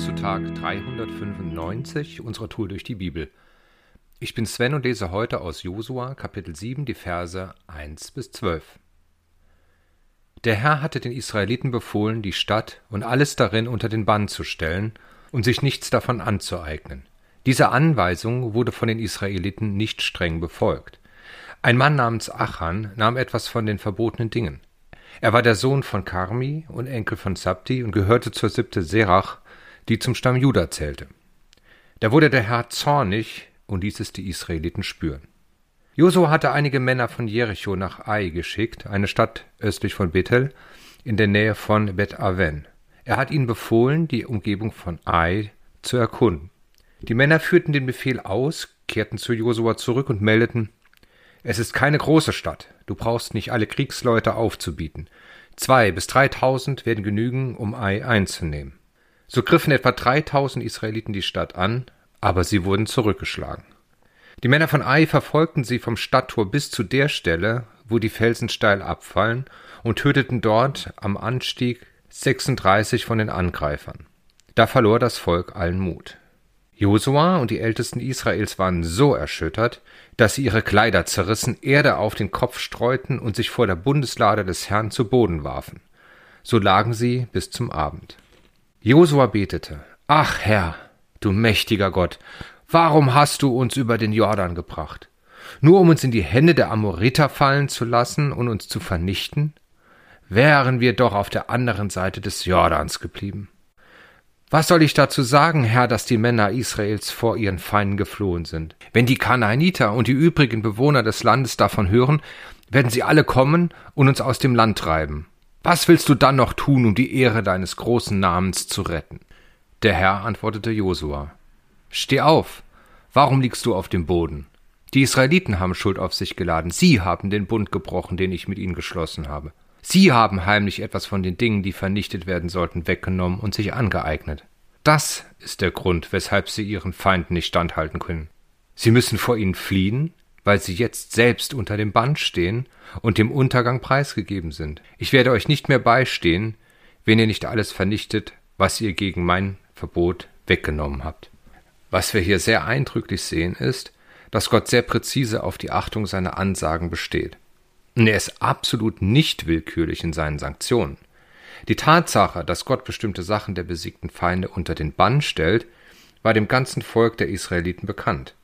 zu Tag 395 unserer Tour durch die Bibel. Ich bin Sven und lese heute aus Josua Kapitel 7 die Verse 1 bis 12. Der Herr hatte den Israeliten befohlen, die Stadt und alles darin unter den Bann zu stellen und sich nichts davon anzueignen. Diese Anweisung wurde von den Israeliten nicht streng befolgt. Ein Mann namens Achan nahm etwas von den verbotenen Dingen. Er war der Sohn von Karmi und Enkel von Sabti und gehörte zur Siebte Serach, die zum Stamm Juda zählte. Da wurde der Herr zornig und ließ es die Israeliten spüren. Josua hatte einige Männer von Jericho nach Ai geschickt, eine Stadt östlich von Bethel, in der Nähe von Bet Aven. Er hat ihnen befohlen, die Umgebung von Ai zu erkunden. Die Männer führten den Befehl aus, kehrten zu Josua zurück und meldeten, es ist keine große Stadt. Du brauchst nicht alle Kriegsleute aufzubieten. Zwei bis dreitausend werden genügen, um Ai einzunehmen. So griffen etwa dreitausend Israeliten die Stadt an, aber sie wurden zurückgeschlagen. Die Männer von Ai verfolgten sie vom Stadttor bis zu der Stelle, wo die Felsen steil abfallen, und töteten dort am Anstieg 36 von den Angreifern. Da verlor das Volk allen Mut. Josua und die Ältesten Israels waren so erschüttert, dass sie ihre Kleider zerrissen, Erde auf den Kopf streuten und sich vor der Bundeslade des Herrn zu Boden warfen. So lagen sie bis zum Abend. Josua betete, Ach Herr, du mächtiger Gott, warum hast du uns über den Jordan gebracht? Nur um uns in die Hände der Amoriter fallen zu lassen und uns zu vernichten? Wären wir doch auf der anderen Seite des Jordans geblieben. Was soll ich dazu sagen, Herr, dass die Männer Israels vor ihren Feinden geflohen sind? Wenn die Kanaaniter und die übrigen Bewohner des Landes davon hören, werden sie alle kommen und uns aus dem Land treiben. Was willst du dann noch tun, um die Ehre deines großen Namens zu retten? Der Herr antwortete Josua. Steh auf. Warum liegst du auf dem Boden? Die Israeliten haben Schuld auf sich geladen. Sie haben den Bund gebrochen, den ich mit ihnen geschlossen habe. Sie haben heimlich etwas von den Dingen, die vernichtet werden sollten, weggenommen und sich angeeignet. Das ist der Grund, weshalb sie ihren Feinden nicht standhalten können. Sie müssen vor ihnen fliehen, weil sie jetzt selbst unter dem Band stehen und dem Untergang preisgegeben sind. Ich werde euch nicht mehr beistehen, wenn ihr nicht alles vernichtet, was ihr gegen mein Verbot weggenommen habt. Was wir hier sehr eindrücklich sehen, ist, dass Gott sehr präzise auf die Achtung seiner Ansagen besteht. Und er ist absolut nicht willkürlich in seinen Sanktionen. Die Tatsache, dass Gott bestimmte Sachen der besiegten Feinde unter den Bann stellt, war dem ganzen Volk der Israeliten bekannt.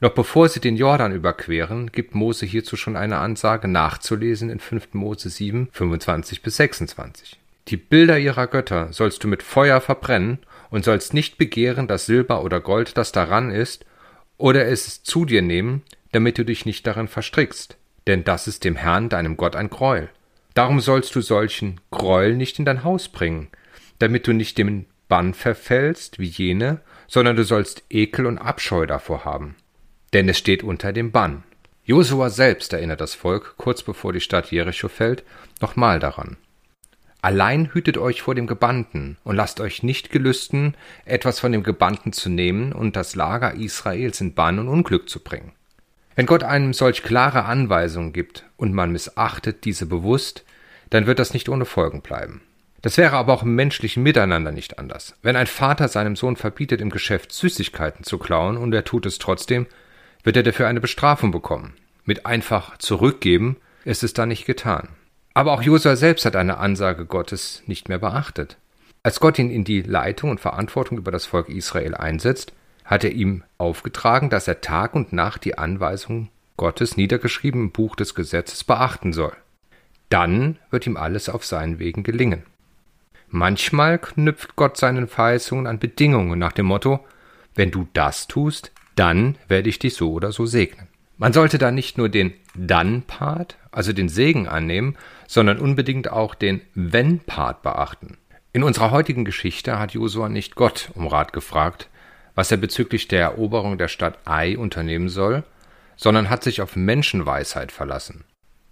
Noch bevor sie den Jordan überqueren, gibt Mose hierzu schon eine Ansage nachzulesen in 5. Mose 7, 25 bis 26. Die Bilder ihrer Götter sollst du mit Feuer verbrennen und sollst nicht begehren das Silber oder Gold, das daran ist, oder es zu dir nehmen, damit du dich nicht darin verstrickst denn das ist dem Herrn, deinem Gott, ein Greuel. Darum sollst du solchen Greuel nicht in dein Haus bringen, damit du nicht dem Bann verfällst wie jene, sondern du sollst Ekel und Abscheu davor haben. Denn es steht unter dem Bann. Josua selbst erinnert das Volk, kurz bevor die Stadt Jericho fällt, nochmal daran. Allein hütet euch vor dem Gebannten und lasst euch nicht gelüsten, etwas von dem Gebannten zu nehmen und das Lager Israels in Bann und Unglück zu bringen. Wenn Gott einem solch klare Anweisungen gibt und man missachtet diese bewusst, dann wird das nicht ohne Folgen bleiben. Das wäre aber auch im menschlichen Miteinander nicht anders. Wenn ein Vater seinem Sohn verbietet, im Geschäft Süßigkeiten zu klauen und er tut es trotzdem, wird er dafür eine Bestrafung bekommen. Mit einfach zurückgeben ist es dann nicht getan. Aber auch Josua selbst hat eine Ansage Gottes nicht mehr beachtet. Als Gott ihn in die Leitung und Verantwortung über das Volk Israel einsetzt, hat er ihm aufgetragen, dass er Tag und Nacht die Anweisungen Gottes niedergeschrieben im Buch des Gesetzes beachten soll. Dann wird ihm alles auf seinen Wegen gelingen. Manchmal knüpft Gott seinen Verheißungen an Bedingungen nach dem Motto, wenn du das tust, dann werde ich dich so oder so segnen. Man sollte da nicht nur den Dann-Part, also den Segen annehmen, sondern unbedingt auch den Wenn-Part beachten. In unserer heutigen Geschichte hat Josua nicht Gott um Rat gefragt, was er bezüglich der Eroberung der Stadt Ai unternehmen soll, sondern hat sich auf Menschenweisheit verlassen.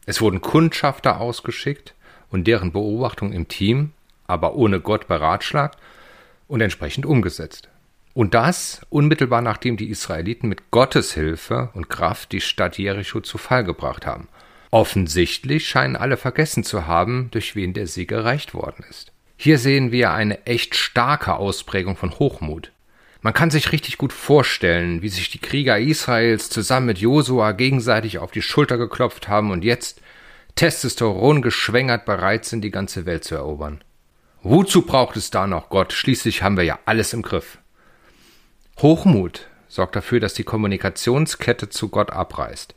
Es wurden Kundschafter ausgeschickt und deren Beobachtung im Team, aber ohne Gott beratschlagt und entsprechend umgesetzt. Und das unmittelbar nachdem die Israeliten mit Gottes Hilfe und Kraft die Stadt Jericho zu Fall gebracht haben. Offensichtlich scheinen alle vergessen zu haben, durch wen der Sieg erreicht worden ist. Hier sehen wir eine echt starke Ausprägung von Hochmut. Man kann sich richtig gut vorstellen, wie sich die Krieger Israels zusammen mit Josua gegenseitig auf die Schulter geklopft haben und jetzt Testosteron geschwängert bereit sind, die ganze Welt zu erobern. Wozu braucht es da noch Gott? Schließlich haben wir ja alles im Griff. Hochmut sorgt dafür, dass die Kommunikationskette zu Gott abreißt.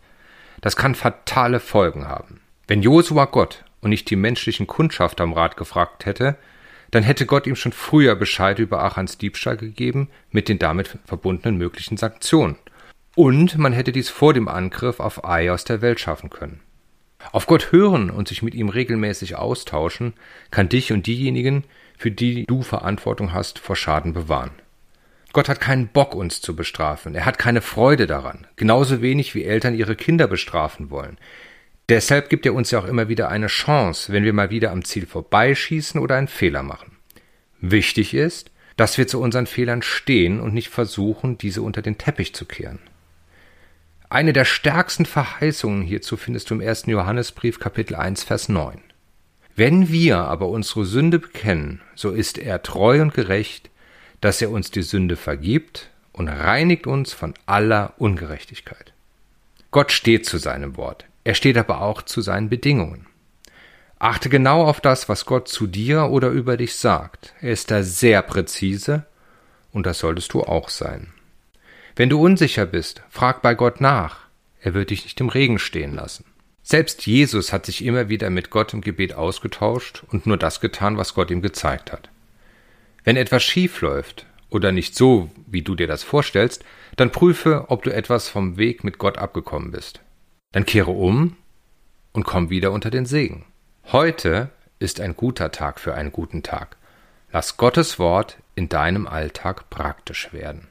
Das kann fatale Folgen haben. Wenn Josua Gott und nicht die menschlichen Kundschafter am Rat gefragt hätte, dann hätte Gott ihm schon früher Bescheid über Achans Diebstahl gegeben mit den damit verbundenen möglichen Sanktionen. Und man hätte dies vor dem Angriff auf Ai aus der Welt schaffen können. Auf Gott hören und sich mit ihm regelmäßig austauschen, kann dich und diejenigen, für die du Verantwortung hast, vor Schaden bewahren. Gott hat keinen Bock, uns zu bestrafen. Er hat keine Freude daran. Genauso wenig wie Eltern ihre Kinder bestrafen wollen. Deshalb gibt er uns ja auch immer wieder eine Chance, wenn wir mal wieder am Ziel vorbeischießen oder einen Fehler machen. Wichtig ist, dass wir zu unseren Fehlern stehen und nicht versuchen, diese unter den Teppich zu kehren. Eine der stärksten Verheißungen hierzu findest du im ersten Johannesbrief Kapitel 1 Vers 9. Wenn wir aber unsere Sünde bekennen, so ist er treu und gerecht, dass er uns die Sünde vergibt und reinigt uns von aller Ungerechtigkeit. Gott steht zu seinem Wort. Er steht aber auch zu seinen Bedingungen. Achte genau auf das, was Gott zu dir oder über dich sagt. Er ist da sehr präzise und das solltest du auch sein. Wenn du unsicher bist, frag bei Gott nach. Er wird dich nicht im Regen stehen lassen. Selbst Jesus hat sich immer wieder mit Gott im Gebet ausgetauscht und nur das getan, was Gott ihm gezeigt hat. Wenn etwas schief läuft oder nicht so, wie du dir das vorstellst, dann prüfe, ob du etwas vom Weg mit Gott abgekommen bist. Dann kehre um und komm wieder unter den Segen. Heute ist ein guter Tag für einen guten Tag. Lass Gottes Wort in deinem Alltag praktisch werden.